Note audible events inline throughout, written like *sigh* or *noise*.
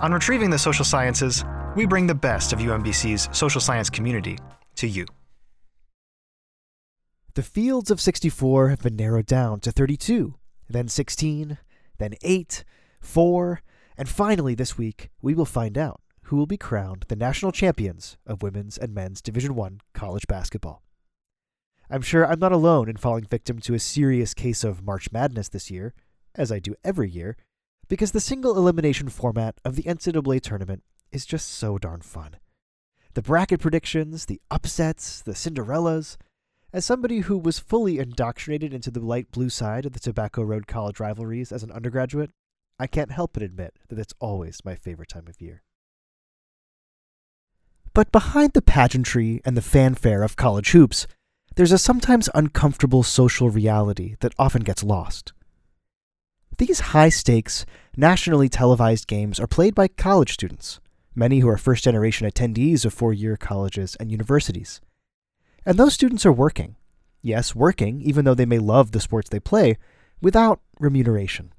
on Retrieving the Social Sciences, we bring the best of UMBC's social science community to you. The fields of 64 have been narrowed down to 32, then 16, then 8, 4, and finally this week we will find out who will be crowned the national champions of women's and men's Division 1 college basketball. I'm sure I'm not alone in falling victim to a serious case of March Madness this year, as I do every year, because the single elimination format of the NCAA tournament is just so darn fun. The bracket predictions, the upsets, the Cinderellas. As somebody who was fully indoctrinated into the light blue side of the Tobacco Road college rivalries as an undergraduate, I can't help but admit that it's always my favorite time of year. But behind the pageantry and the fanfare of college hoops, there's a sometimes uncomfortable social reality that often gets lost. These high stakes, nationally televised games are played by college students, many who are first generation attendees of four year colleges and universities. And those students are working. Yes, working, even though they may love the sports they play, without remuneration.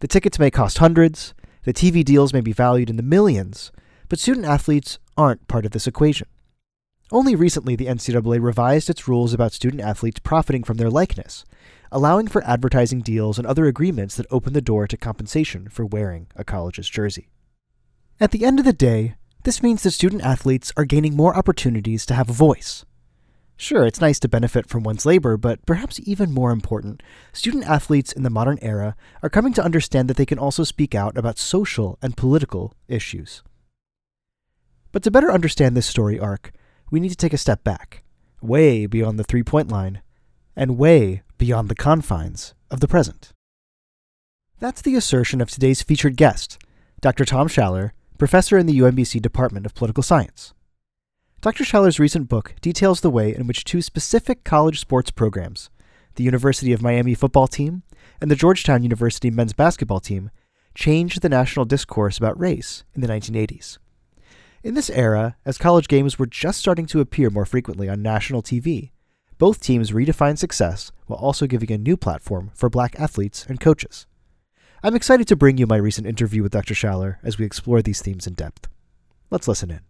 The tickets may cost hundreds, the TV deals may be valued in the millions, but student athletes aren't part of this equation. Only recently, the NCAA revised its rules about student athletes profiting from their likeness, allowing for advertising deals and other agreements that open the door to compensation for wearing a college's jersey. At the end of the day, this means that student athletes are gaining more opportunities to have a voice. Sure, it's nice to benefit from one's labor, but perhaps even more important, student athletes in the modern era are coming to understand that they can also speak out about social and political issues. But to better understand this story arc, we need to take a step back, way beyond the three point line, and way beyond the confines of the present. That's the assertion of today's featured guest, Dr. Tom Schaller, professor in the UMBC Department of Political Science. Dr. Schaller's recent book details the way in which two specific college sports programs, the University of Miami football team and the Georgetown University men's basketball team, changed the national discourse about race in the 1980s. In this era, as college games were just starting to appear more frequently on national TV, both teams redefine success while also giving a new platform for black athletes and coaches. I'm excited to bring you my recent interview with Dr. Schaller as we explore these themes in depth. Let's listen in.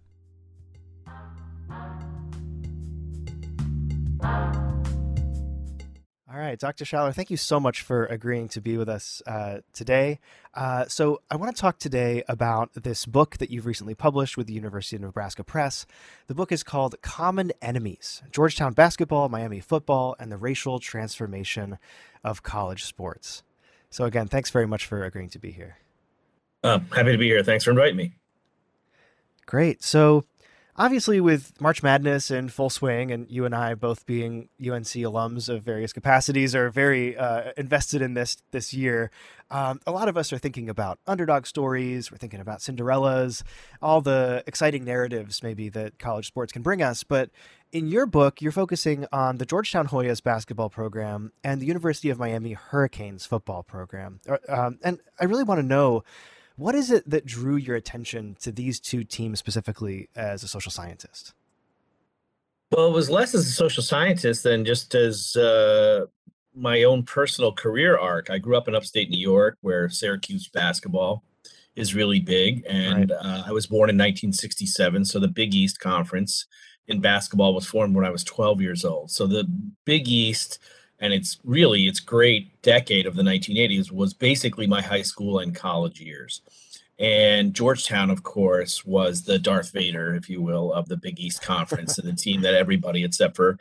All right, Dr. Schaller, thank you so much for agreeing to be with us uh, today. Uh, so, I want to talk today about this book that you've recently published with the University of Nebraska Press. The book is called Common Enemies Georgetown Basketball, Miami Football, and the Racial Transformation of College Sports. So, again, thanks very much for agreeing to be here. Uh, happy to be here. Thanks for inviting me. Great. So, obviously with March Madness in full swing, and you and I both being UNC alums of various capacities are very uh, invested in this this year. Um, a lot of us are thinking about underdog stories. We're thinking about Cinderellas, all the exciting narratives maybe that college sports can bring us. But in your book, you're focusing on the Georgetown Hoyas basketball program and the University of Miami Hurricanes football program. Uh, um, and I really want to know what is it that drew your attention to these two teams specifically as a social scientist? Well, it was less as a social scientist than just as uh, my own personal career arc. I grew up in upstate New York where Syracuse basketball is really big. And right. uh, I was born in 1967. So the Big East Conference in basketball was formed when I was 12 years old. So the Big East and it's really its great decade of the 1980s was basically my high school and college years. And Georgetown, of course, was the Darth Vader, if you will, of the Big East Conference and the *laughs* team that everybody except for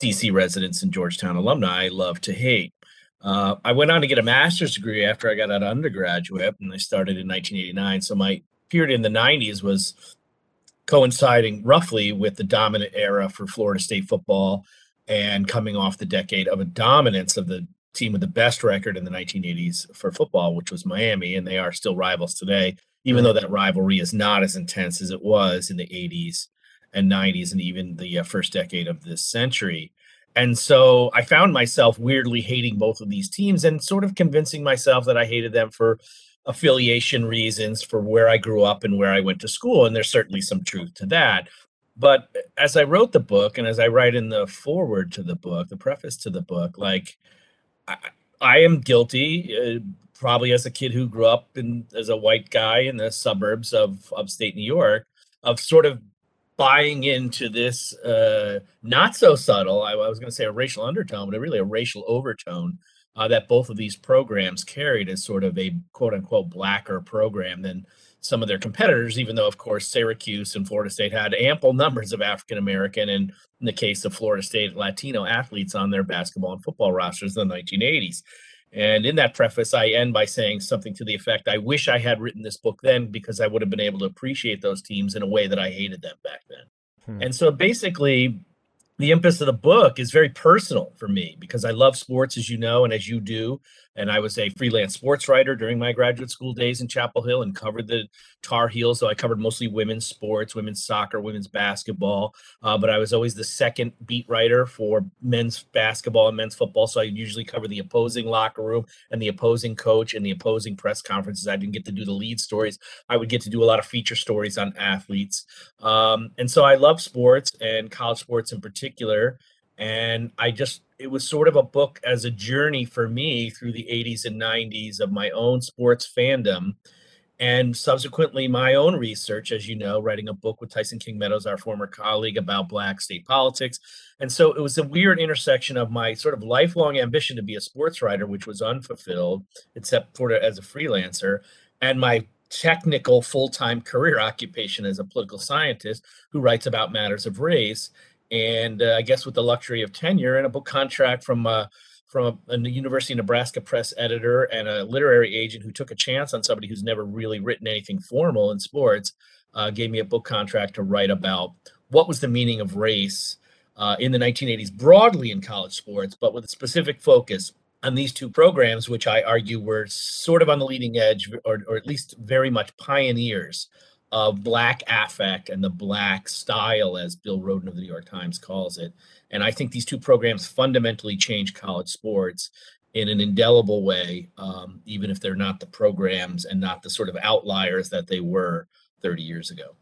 DC residents and Georgetown alumni love to hate. Uh, I went on to get a master's degree after I got out of undergraduate, and I started in 1989. So my period in the 90s was coinciding roughly with the dominant era for Florida State football and coming off the decade of a dominance of the team with the best record in the 1980s for football, which was Miami, and they are still rivals today. even though that rivalry is not as intense as it was in the 80s and 90s and even the uh, first decade of this century. And so I found myself weirdly hating both of these teams and sort of convincing myself that I hated them for affiliation reasons, for where I grew up and where I went to school. And there's certainly some truth to that. But as I wrote the book and as I write in the foreword to the book, the preface to the book, like I, I am guilty, uh, probably as a kid who grew up in as a white guy in the suburbs of upstate New York, of sort of buying into this uh, not so subtle, I, I was going to say a racial undertone, but really a racial overtone uh, that both of these programs carried as sort of a quote unquote blacker program than some of their competitors, even though, of course, Syracuse and Florida State had ample numbers of African American and, in the case of Florida State, Latino athletes on their basketball and football rosters in the 1980s. And in that preface, I end by saying something to the effect I wish I had written this book then because I would have been able to appreciate those teams in a way that I hated them back then. Hmm. And so basically, the impetus of the book is very personal for me because I love sports, as you know, and as you do. And I was a freelance sports writer during my graduate school days in Chapel Hill and covered the Tar Heels. So I covered mostly women's sports, women's soccer, women's basketball. Uh, but I was always the second beat writer for men's basketball and men's football. So I usually cover the opposing locker room and the opposing coach and the opposing press conferences. I didn't get to do the lead stories. I would get to do a lot of feature stories on athletes. Um, and so I love sports and college sports in particular. And I just, it was sort of a book as a journey for me through the 80s and 90s of my own sports fandom. And subsequently, my own research, as you know, writing a book with Tyson King Meadows, our former colleague, about Black state politics. And so it was a weird intersection of my sort of lifelong ambition to be a sports writer, which was unfulfilled, except for as a freelancer, and my technical full time career occupation as a political scientist who writes about matters of race and uh, I guess with the luxury of tenure and a book contract from uh, from a, a, University of Nebraska press editor and a literary agent who took a chance on somebody who's never really written anything formal in sports, uh, gave me a book contract to write about what was the meaning of race uh, in the 1980s broadly in college sports, but with a specific focus on these two programs, which I argue were sort of on the leading edge, or, or at least very much pioneers of black affect and the black style, as Bill Rhoden of the New York Times calls it. And I think these two programs fundamentally change college sports in an indelible way, um, even if they're not the programs and not the sort of outliers that they were 30 years ago.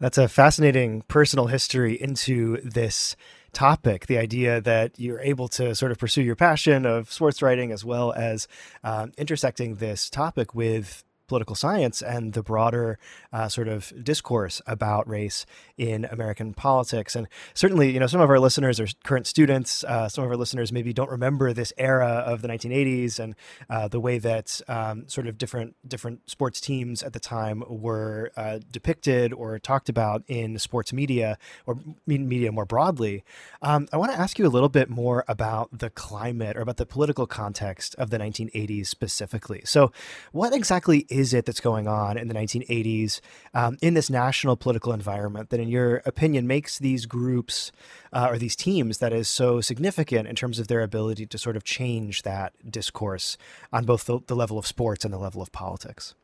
That's a fascinating personal history into this topic the idea that you're able to sort of pursue your passion of sports writing as well as um, intersecting this topic with political science and the broader uh, sort of discourse about race in American politics. And certainly, you know, some of our listeners are current students. Uh, some of our listeners maybe don't remember this era of the 1980s and uh, the way that um, sort of different different sports teams at the time were uh, depicted or talked about in sports media or media more broadly. Um, I want to ask you a little bit more about the climate or about the political context of the 1980s specifically. So, what exactly is it that's going on in the 1980s um, in this national political environment that, in your opinion, makes these groups uh, or these teams that is so significant in terms of their ability to sort of change that discourse on both the, the level of sports and the level of politics?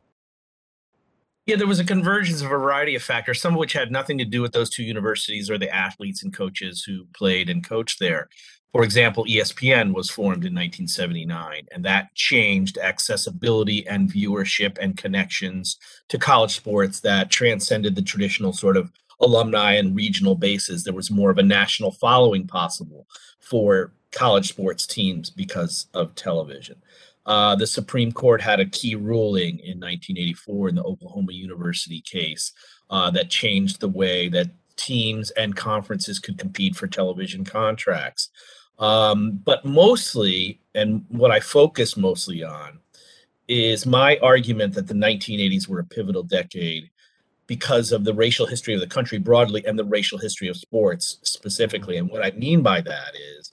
Yeah, there was a convergence of a variety of factors, some of which had nothing to do with those two universities or the athletes and coaches who played and coached there. For example, ESPN was formed in 1979, and that changed accessibility and viewership and connections to college sports that transcended the traditional sort of alumni and regional bases. There was more of a national following possible for college sports teams because of television. Uh, the Supreme Court had a key ruling in 1984 in the Oklahoma University case uh, that changed the way that teams and conferences could compete for television contracts. Um, but mostly, and what I focus mostly on, is my argument that the 1980s were a pivotal decade because of the racial history of the country broadly and the racial history of sports specifically. And what I mean by that is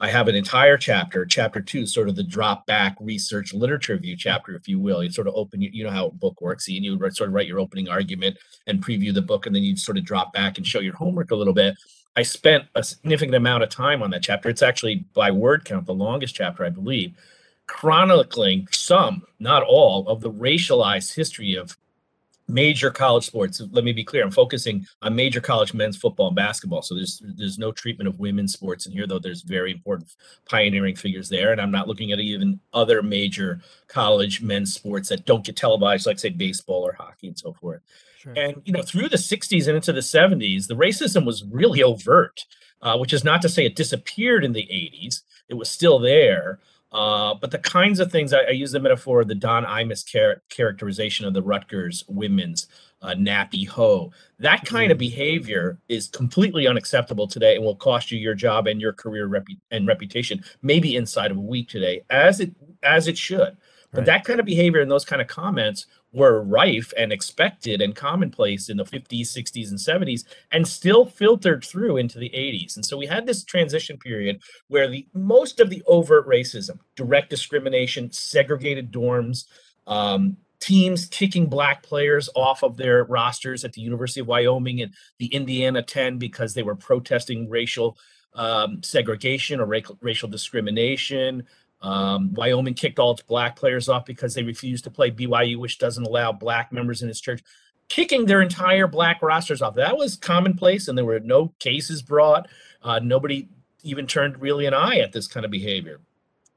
I have an entire chapter, chapter two, sort of the drop back research literature view chapter, if you will. You sort of open, you, know how a book works, and you sort of write your opening argument and preview the book, and then you sort of drop back and show your homework a little bit. I spent a significant amount of time on that chapter. It's actually by word count the longest chapter, I believe. chronicling some, not all, of the racialized history of major college sports. Let me be clear. I'm focusing on major college men's football and basketball. So there's there's no treatment of women's sports in here, though there's very important pioneering figures there. And I'm not looking at even other major college men's sports that don't get televised, like say baseball or hockey and so forth. Sure. And you know, through the 60s and into the 70s, the racism was really overt, uh, which is not to say it disappeared in the 80s. It was still there. Uh, but the kinds of things I, I, use the metaphor of the Don Imus char- characterization of the Rutgers women's uh, nappy hoe. That kind of mm-hmm. behavior is completely unacceptable today and will cost you your job and your career repu- and reputation maybe inside of a week today, as it as it should. But right. that kind of behavior and those kind of comments were rife and expected and commonplace in the 50s, 60s, and 70s, and still filtered through into the 80s. And so we had this transition period where the most of the overt racism, direct discrimination, segregated dorms, um, teams kicking black players off of their rosters at the University of Wyoming and the Indiana 10 because they were protesting racial um, segregation or racial, racial discrimination. Um, Wyoming kicked all its black players off because they refused to play BYU, which doesn't allow black members in its church, kicking their entire black rosters off. That was commonplace, and there were no cases brought. Uh, nobody even turned really an eye at this kind of behavior.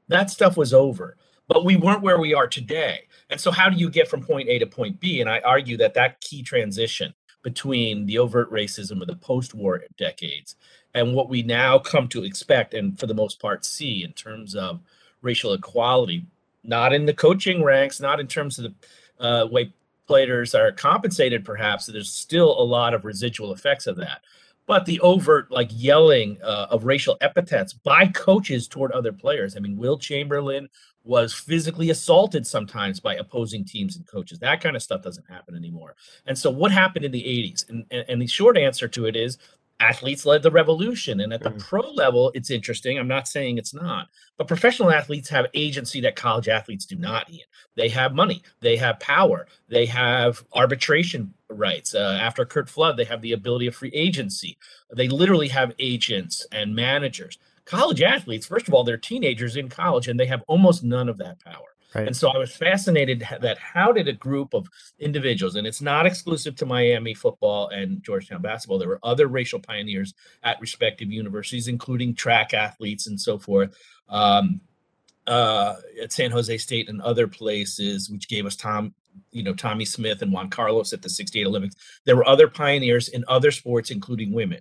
That stuff was over, but we weren't where we are today. And so, how do you get from point A to point B? And I argue that that key transition between the overt racism of the post-war decades and what we now come to expect and for the most part see in terms of racial equality, not in the coaching ranks, not in terms of the uh, way players are compensated, perhaps. There's still a lot of residual effects of that. But the overt, like yelling uh, of racial epithets by coaches toward other players. I mean, Wilt Chamberlain was physically assaulted sometimes by opposing teams and coaches. That kind of stuff doesn't happen anymore. And so, what happened in the 80s? And, and, and the short answer to it is athletes led the revolution. And at the mm. pro level, it's interesting. I'm not saying it's not, but professional athletes have agency that college athletes do not, Ian. They have money, they have power, they have arbitration rights. Uh, after Curt Flood, they have the ability of free agency. They literally have agents and managers. College athletes, first of all, they're teenagers in college and they have almost none of that power. Right. And so I was fascinated that how did a group of individuals, and it's not exclusive to Miami football and Georgetown basketball, there were other racial pioneers at respective universities, including track athletes and so forth, um, uh, at San Jose State and other places, which gave us Tom, you know, Tommie Smith and John Carlos at the 68 Olympics. There were other pioneers in other sports, including women.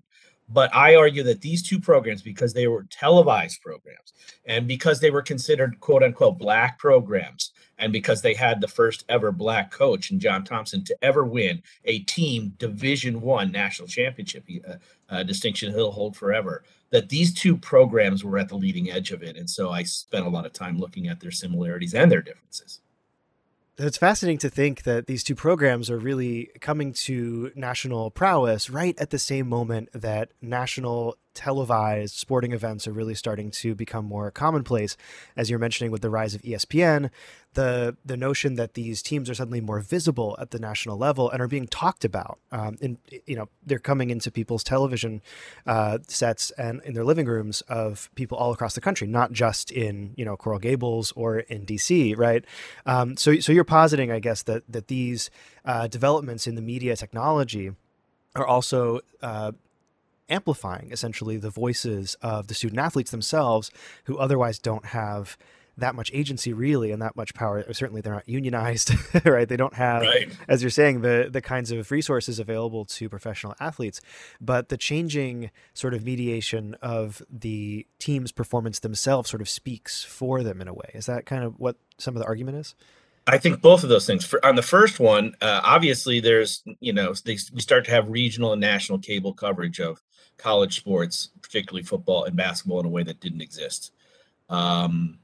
But I argue that these two programs, because they were televised programs and because they were considered quote unquote black programs, and because they had the first ever black coach in John Thompson to ever win a team Division One national championship, a, uh, a distinction he'll hold forever, that these two programs were at the leading edge of it. And so I spent a lot of time looking at their similarities and their differences. It's fascinating to think that these two programs are really coming to national prowess right at the same moment that national televised sporting events are really starting to become more commonplace. As you're mentioning with the rise of ESPN, the the notion that these teams are suddenly more visible at the national level and are being talked about. Um, and you know, they're coming into people's television uh, sets and in their living rooms of people all across the country, not just in you know Coral Gables or in DC, right? Um, so so you're positing, I guess, that that these uh, developments in the media technology are also uh, amplifying essentially the voices of the student athletes themselves who otherwise don't have that much agency really and that much power. Certainly they're not unionized *laughs* right? They don't have right. as you're saying the the kinds of resources available to professional athletes. But the changing sort of mediation of the team's performance themselves sort of speaks for them in a way. Is that kind of what some of the argument is I think both of those things. For, on the first one, uh, obviously, there's you know they, we start to have regional and national cable coverage of college sports, particularly football and basketball, in a way that didn't exist. Um,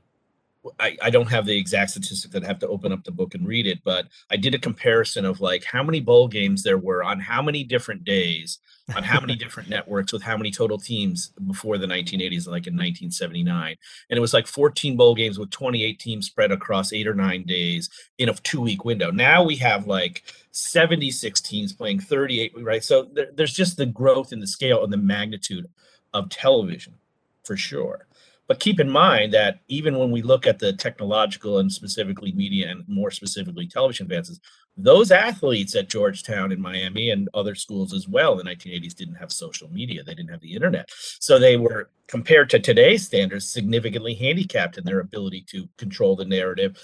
I, I don't have the exact statistics that I have to open up the book and read it, but I did a comparison of like how many bowl games there were on how many different days, on how many *laughs* different networks with how many total teams before the 1980s, like in 1979. And it was like 14 bowl games with 28 teams spread across eight or nine days in a two week window. Now we have like 76 teams playing 38, right? So there, there's just the growth in the scale and the magnitude of television for sure. But keep in mind that even when we look at the technological and specifically media and more specifically television advances, those athletes at Georgetown and Miami and other schools as well in the 1980s didn't have social media. They didn't have the internet. So they were, compared to today's standards, significantly handicapped in their ability to control the narrative,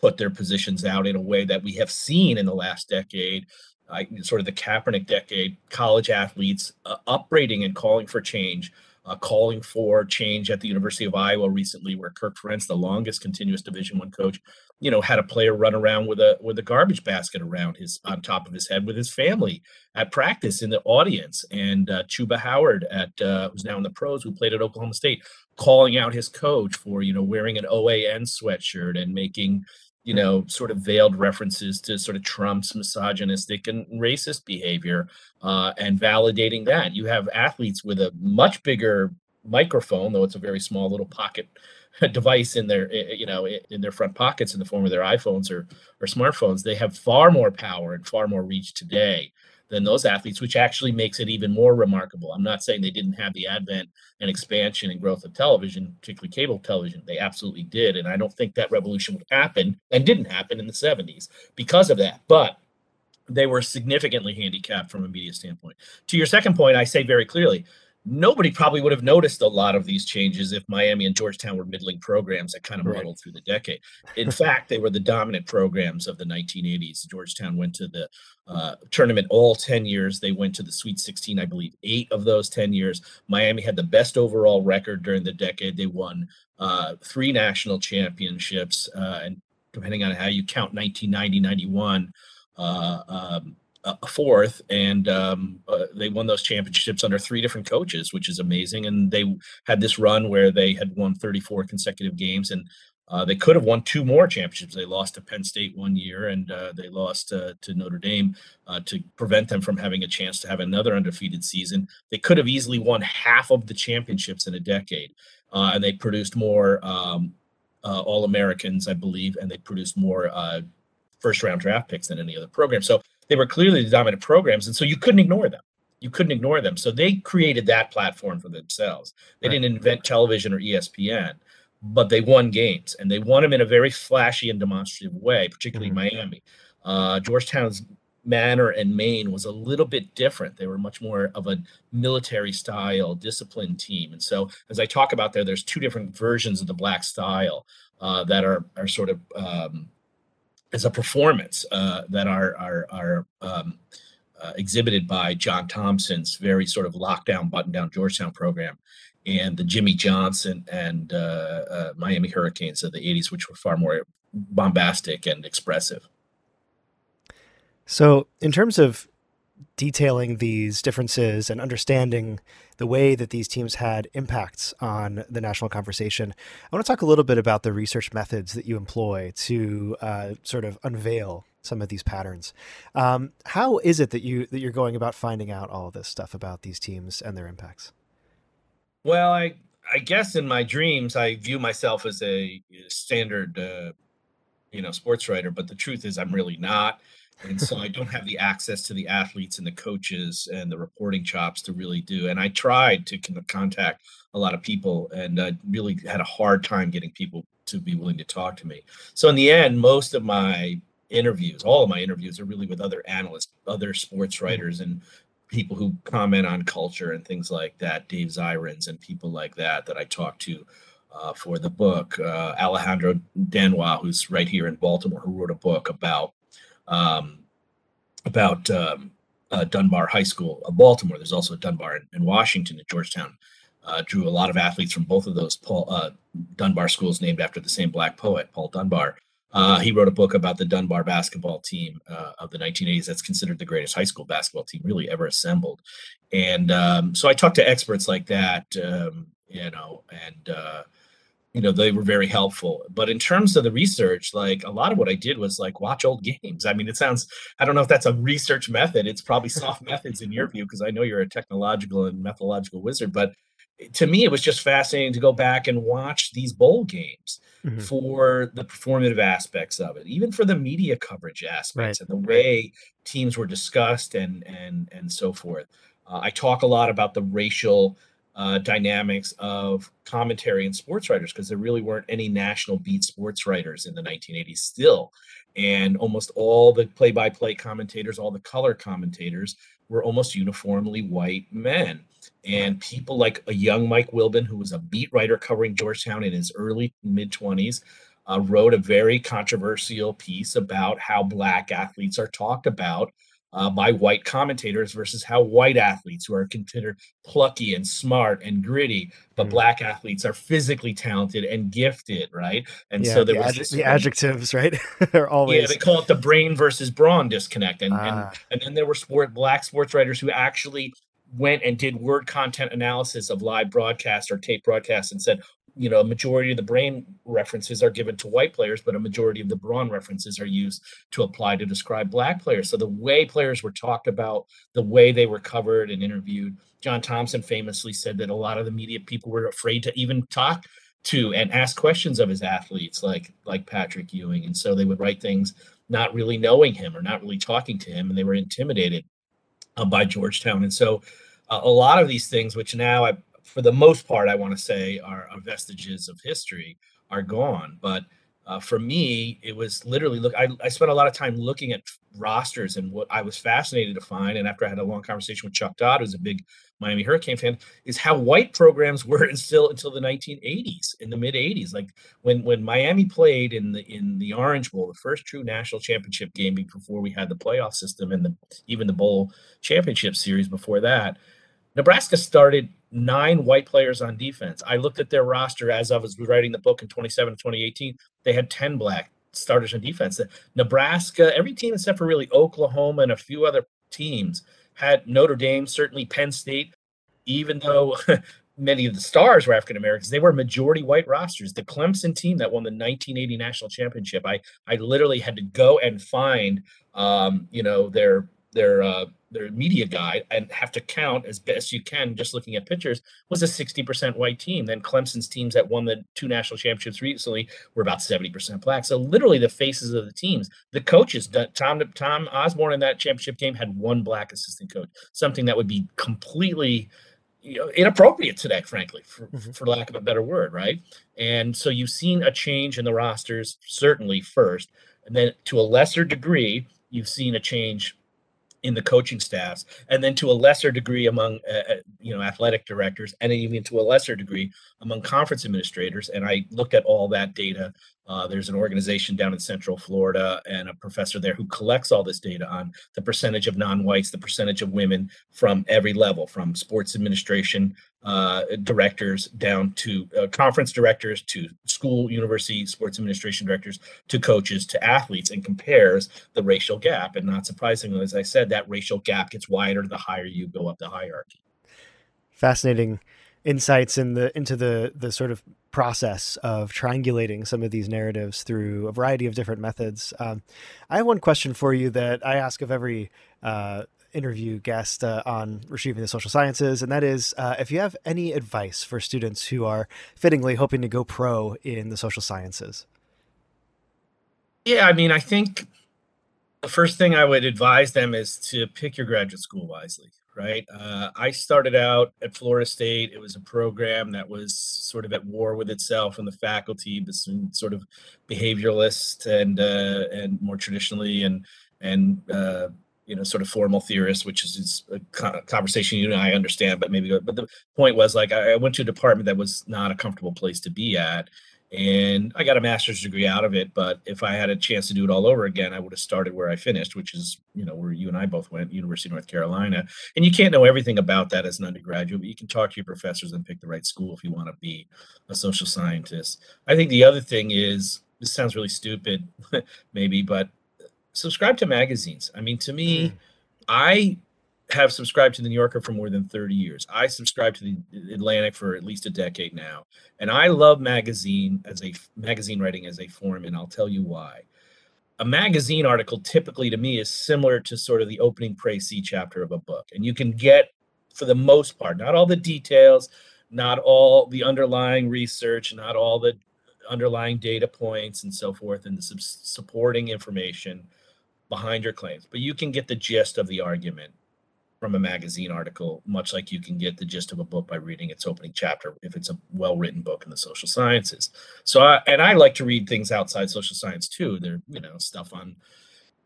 put their positions out in a way that we have seen in the last decade. Uh, sort of the Kaepernick decade, college athletes uh, upbraiding and calling for change uh, calling for change at the University of Iowa recently, where Kirk Ferentz, the longest continuous Division One coach, you know, had a player run around with a with a garbage basket around his on top of his head with his family at practice in the audience, and uh, Chuba Hubbard at uh, who's now in the pros, who played at Oklahoma State, calling out his coach for you know wearing an OAN sweatshirt and making you know, sort of veiled references to sort of Trump's misogynistic and racist behavior, uh, and validating that. You have athletes with a much bigger microphone, though it's a very small little pocket *laughs* device in their, you know, in their front pockets in the form of their iPhones or or smartphones. They have far more power and far more reach today than those athletes, which actually makes it even more remarkable. I'm not saying they didn't have the advent and expansion and growth of television, particularly cable television. They absolutely did. And I don't think that revolution would happen and didn't happen in the 70s because of that. But they were significantly handicapped from a media standpoint. To your second point, I say very clearly nobody probably would have noticed a lot of these changes if Miami and Georgetown were middling programs that kind of right. muddled through the decade. In *laughs* fact, they were the dominant programs of the 1980s. Georgetown went to the uh, tournament all 10 years. They went to the Sweet 16, I believe, eight of those 10 years. Miami had the best overall record during the decade. They won uh, three national championships, uh, and depending on how you count 1990, 91. Uh, um, a fourth, and um, uh, they won those championships under three different coaches, which is amazing. And they had this run where they had won 34 consecutive games, and uh, they could have won two more championships. They lost to Penn State one year, and uh, they lost uh, to Notre Dame uh, to prevent them from having a chance to have another undefeated season. They could have easily won half of the championships in a decade, uh, and they produced more um, All Americans, I believe, and they produced more first round draft picks than any other program. So they were clearly the dominant programs, and so you couldn't ignore them. You couldn't ignore them. So they created that platform for themselves. They right. didn't invent television or ESPN, but they won games, and they won them in a very flashy and demonstrative way, particularly mm-hmm. Miami. Uh, Georgetown's manner and mien was a little bit different. They were much more of a military style, disciplined team. And so, as I talk about there, there's two different versions of the black style uh, that are are sort of um, as a performance uh, that are are are um, uh, exhibited by John Thompson's very sort of lockdown, button down Georgetown program, and the Jimmy Johnson and uh, uh Miami Hurricanes of the '80s, which were far more bombastic and expressive. So, in terms of detailing these differences and understanding the way that these teams had impacts on the national conversation, I want to talk a little bit about the research methods that you employ to uh, sort of unveil some of these patterns. Um, how is it that you that you're going about finding out all this stuff about these teams and their impacts? Well, I I guess in my dreams I view myself as a standard, uh, you know, sports writer, but the truth is I'm really not and so I don't have the access to the athletes and the coaches and the reporting chops to really do. And I tried to contact a lot of people, and I really had a hard time getting people to be willing to talk to me. So in the end, most of my interviews, all of my interviews, are really with other analysts, other sports mm-hmm. writers, and people who comment on culture and things like that. Dave Zirins and people like that that I talk to. Uh, for the book, uh, Alejandro Danois, who's right here in Baltimore, who wrote a book about um, about um, uh, Dunbar High School of Baltimore. There's also Dunbar in, in Washington at Georgetown. Uh, drew a lot of athletes from both of those Paul uh, Dunbar schools, named after the same black poet, Paul Dunbar. Uh, he wrote a book about the Dunbar basketball team uh, of the 1980s. That's considered the greatest high school basketball team really ever assembled. And um, so I talked to experts like that, um, you know, and uh, you know they were very helpful but in terms of the research like a lot of what i did was like watch old games i mean it sounds i don't know if that's a research method it's probably soft *laughs* methods in your view because i know you're a technological and methodological wizard but to me it was just fascinating to go back and watch these bowl games mm-hmm. for the performative aspects of it even for the media coverage aspects right. and the way teams were discussed and and and so forth uh, i talk a lot about the racial uh, dynamics of commentary and sports writers because there really weren't any national beat sports writers in the 1980s still. And almost all the play by play commentators, all the color commentators were almost uniformly white men. And people like a young Mike Wilbon, who was a beat writer covering Georgetown in his early mid 20s, uh, wrote a very controversial piece about how black athletes are talked about uh, by white commentators versus how white athletes who are considered plucky and smart and gritty, but mm. black athletes are physically talented and gifted, right? And yeah, so there the was this, the adjectives, right? *laughs* are always yeah, they call it the brain versus brawn disconnect, and Ah. and and then there were sport black sports writers who actually went and did word content analysis of live broadcast or tape broadcast and said you know a majority of the brain references are given to white players but a majority of the brawn references are used to apply to describe black players. So the way players were talked about the way they were covered and interviewed john thompson famously said that a lot of the media people were afraid to even talk to and ask questions of his athletes like like patrick ewing. And so they would write things not really knowing him or not really talking to him and they were intimidated uh, by georgetown. And so uh, a lot of these things which now I, for the most part, I want to say are, are vestiges of history are gone. But uh, for me, it was literally look. I, I spent a lot of time looking at rosters and what I was fascinated to find. And after I had a long conversation with Chuck Todd, who's a big Miami Hurricane fan, is how white programs were *laughs* until until the 1980s, in the mid 80s. Like when when Miami played in the in the Orange Bowl, the first true national championship game before we had the playoff system and the even the bowl championship series before that. Nebraska started nine white players on defense. I looked at their roster as I was writing the book in 27 2018. They had 10 black starters on defense. Nebraska, every team except for really Oklahoma and a few other teams had Notre Dame, certainly Penn State, even though *laughs* many of the stars were African Americans, they were majority white rosters. The Clemson team that won the 1980 national championship, I I literally had to go and find um, you know, their their uh, their media guide and have to count as best you can just looking at pictures was a 60% white team then clemson's teams that won the two national championships recently were about 70% black so literally the faces of the teams the coaches tom tom osborne in that championship game had one black assistant coach something that would be completely you know, inappropriate today, frankly, for, mm-hmm. for lack of a better word, right? And so you've seen a change in the rosters, certainly first, and then to a lesser degree, you've seen a change in the coaching staffs, and then to a lesser degree among uh, you know athletic directors, and even to a lesser degree among conference administrators. And I looked at all that data. Uh, there's an organization down in Central Florida and a professor there who collects all this data on the percentage of non-whites, the percentage of women from every level, from sports administration uh, directors down to uh, conference directors to school, university, sports administration directors to coaches to athletes, and compares the racial gap. And not surprisingly, as I said, that racial gap gets wider the higher you go up the hierarchy. Fascinating insights in the into the the sort of process of triangulating some of these narratives through a variety of different methods. Um, I have one question for you that I ask of every uh, interview guest uh, on Retrieving the Social Sciences, and that is uh, if you have any advice for students who are fittingly hoping to go pro in the social sciences. Yeah, I mean, I think the first thing I would advise them is to pick your graduate school wisely right? Uh, I started out at Florida State. It was a program that was sort of at war with itself and the faculty, between sort of behavioralists and uh, and more traditionally and and uh, you know sort of formal theorists, which is a conversation you and I understand, but maybe. But the point was like I went to a department that was not a comfortable place to be at, and I got a master's degree out of it. But if I had a chance to do it all over again, I would have started where I finished, which is you know where you and I both went, University of North Carolina. And you can't know everything about that as an undergraduate, but you can talk to your professors and pick the right school if you want to be a social scientist. I think the other thing is this sounds really stupid, *laughs* maybe, but subscribe to magazines. I mean, to me, mm. I have subscribed to the New Yorker for more than 30 years. I subscribe to the Atlantic for at least a decade now. And I love magazine as a magazine writing as a form, and I'll tell you why. A magazine article typically to me is similar to sort of the opening précis chapter of a book. And you can get, for the most part, not all the details, not all the underlying research, not all the underlying data points and so forth, and the supporting information behind your claims, but you can get the gist of the argument from a magazine article, much like you can get the gist of a book by reading its opening chapter if it's a well-written book in the social sciences. So, I, and I like to read things outside social science too. There, you know, stuff on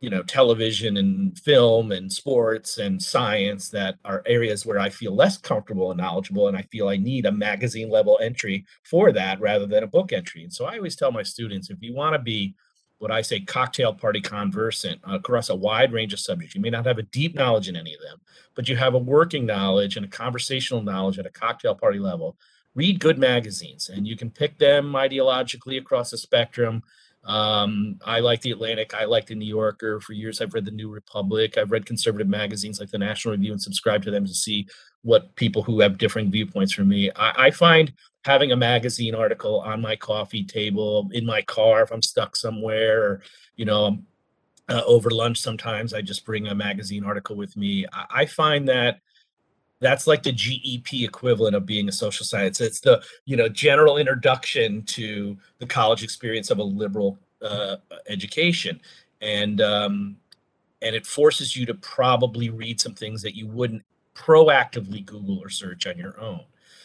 you know television and film and sports and science that are areas where i feel less comfortable and knowledgeable and i feel i need a magazine level entry for that rather than a book entry and so i always tell my students if you want to be what i say cocktail party conversant across a wide range of subjects you may not have a deep knowledge in any of them but you have a working knowledge and a conversational knowledge at a cocktail party level read good magazines and you can pick them ideologically across the spectrum um, I like the Atlantic. I like the New Yorker. For years, I've read the New Republic. I've read conservative magazines like the National Review and subscribe to them to see what people who have differing viewpoints from me. I, I find having a magazine article on my coffee table in my car if I'm stuck somewhere, or you know, uh, over lunch. Sometimes I just bring a magazine article with me. I, I find that that's like the GEP equivalent of being a social science. It's the you know general introduction to the college experience of a liberal uh, education, and um, and it forces you to probably read some things that you wouldn't proactively Google or search on your own.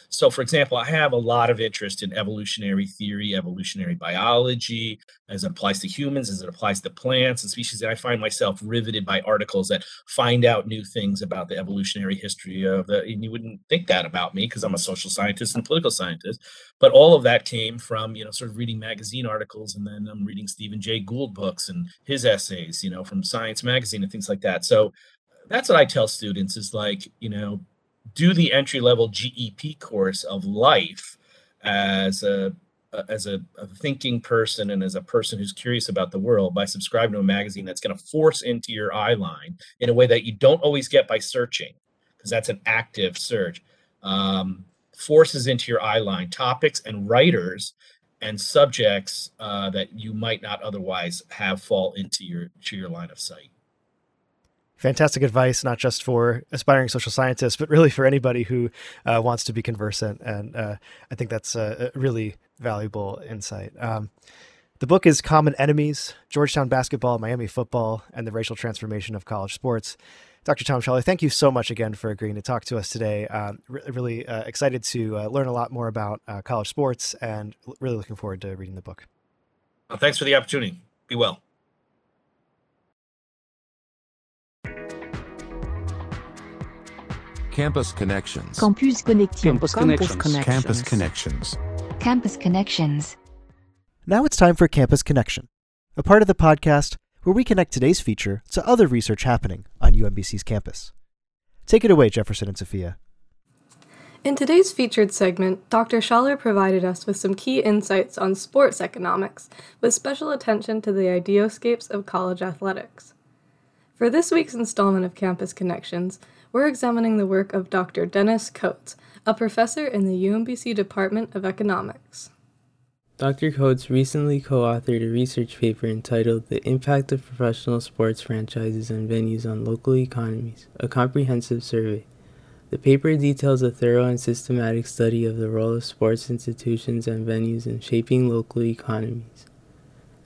So, for example, I have a lot of interest in evolutionary theory, evolutionary biology, as it applies to humans, as it applies to plants and species. And I find myself riveted by articles that find out new things about the evolutionary history of the. And you wouldn't think that about me because I'm a social scientist and political scientist. But all of that came from, you know, sort of reading magazine articles and then I'm reading Stephen Jay Gould books and his essays, you know, from Science Magazine and things like that. So that's what I tell students is like, you know, do the entry level GEP course of life as a as a, a, thinking person and as a person who's curious about the world by subscribing to a magazine that's going to force into your eye line in a way that you don't always get by searching because that's an active search um, forces into your eye line topics and writers and subjects uh, that you might not otherwise have fall into your to your line of sight fantastic advice, not just for aspiring social scientists, but really for anybody who uh, wants to be conversant. And uh, I think that's a, really valuable insight. Um, the book is Common Enemies Georgetown Basketball, Miami Football, and the Racial Transformation of College Sports. Dr. Tom Schaller, thank you so much again for agreeing to talk to us today. Um, re- really uh, excited to uh, learn a lot more about uh, college sports and really looking forward to reading the book. Well, thanks for the opportunity. Be well. Campus Connections. Campus Connections. Campus Connections. Campus Connections. Campus Connections. Now it's time for Campus Connection, a part of the podcast where we connect today's feature to other research happening on UMBC's campus. Take it away, Jefferson and Sophia. In today's featured segment, Dr. Schaller provided us with some key insights on sports economics, with special attention to the ideoscapes of college athletics. For this week's installment of Campus Connections, we're examining the work of Dr. Dennis Coates, a professor in the UMBC Department of Economics. Dr. Coates recently co authored a research paper entitled The Impact of Professional Sports Franchises and Venues on Local Economies, a comprehensive survey. The paper details a thorough and systematic study of the role of sports institutions and venues in shaping local economies.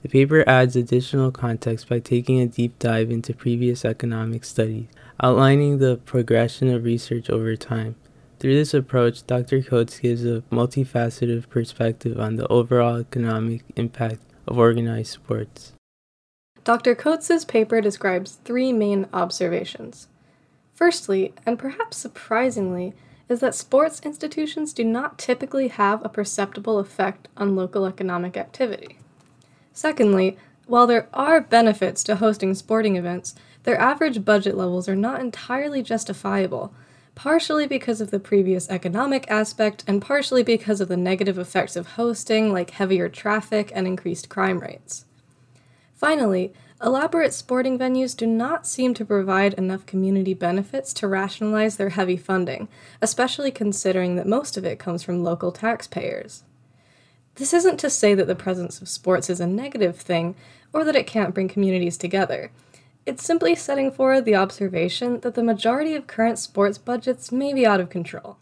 The paper adds additional context by taking a deep dive into previous economic studies outlining the progression of research over time. Through this approach, Dr. Coates gives a multifaceted perspective on the overall economic impact of organized sports. Dr. Coates's paper describes three main observations. Firstly, and perhaps surprisingly, is that sports institutions do not typically have a perceptible effect on local economic activity. Secondly, while there are benefits to hosting sporting events, their average budget levels are not entirely justifiable, partially because of the previous economic aspect and partially because of the negative effects of hosting, like heavier traffic and increased crime rates. Finally, elaborate sporting venues do not seem to provide enough community benefits to rationalize their heavy funding, especially considering that most of it comes from local taxpayers. This isn't to say that the presence of sports is a negative thing or that it can't bring communities together. It's simply setting forward the observation that the majority of current sports budgets may be out of control.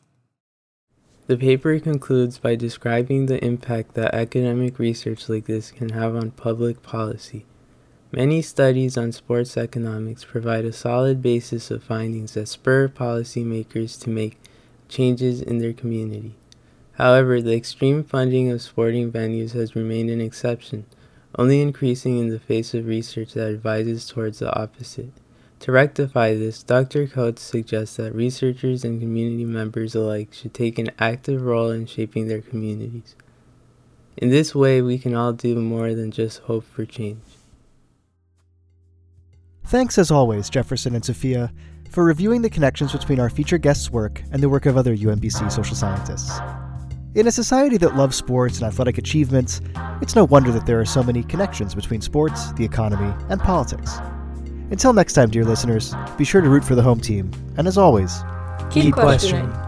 The paper concludes by describing the impact that academic research like this can have on public policy. Many studies on sports economics provide a solid basis of findings that spur policymakers to make changes in their community. However, the extreme funding of sporting venues has remained an exception, only increasing in the face of research that advises towards the opposite. To rectify this, Dr. Coates suggests that researchers and community members alike should take an active role in shaping their communities. In this way, we can all do more than just hope for change. Thanks as always, Jefferson and Sophia, for reviewing the connections between our featured guests' work and the work of other UMBC social scientists. In a society that loves sports and athletic achievements, it's no wonder that there are so many connections between sports, the economy, and politics. Until next time, dear listeners, be sure to root for the home team, and as always, Keep, Keep questioning. questioning.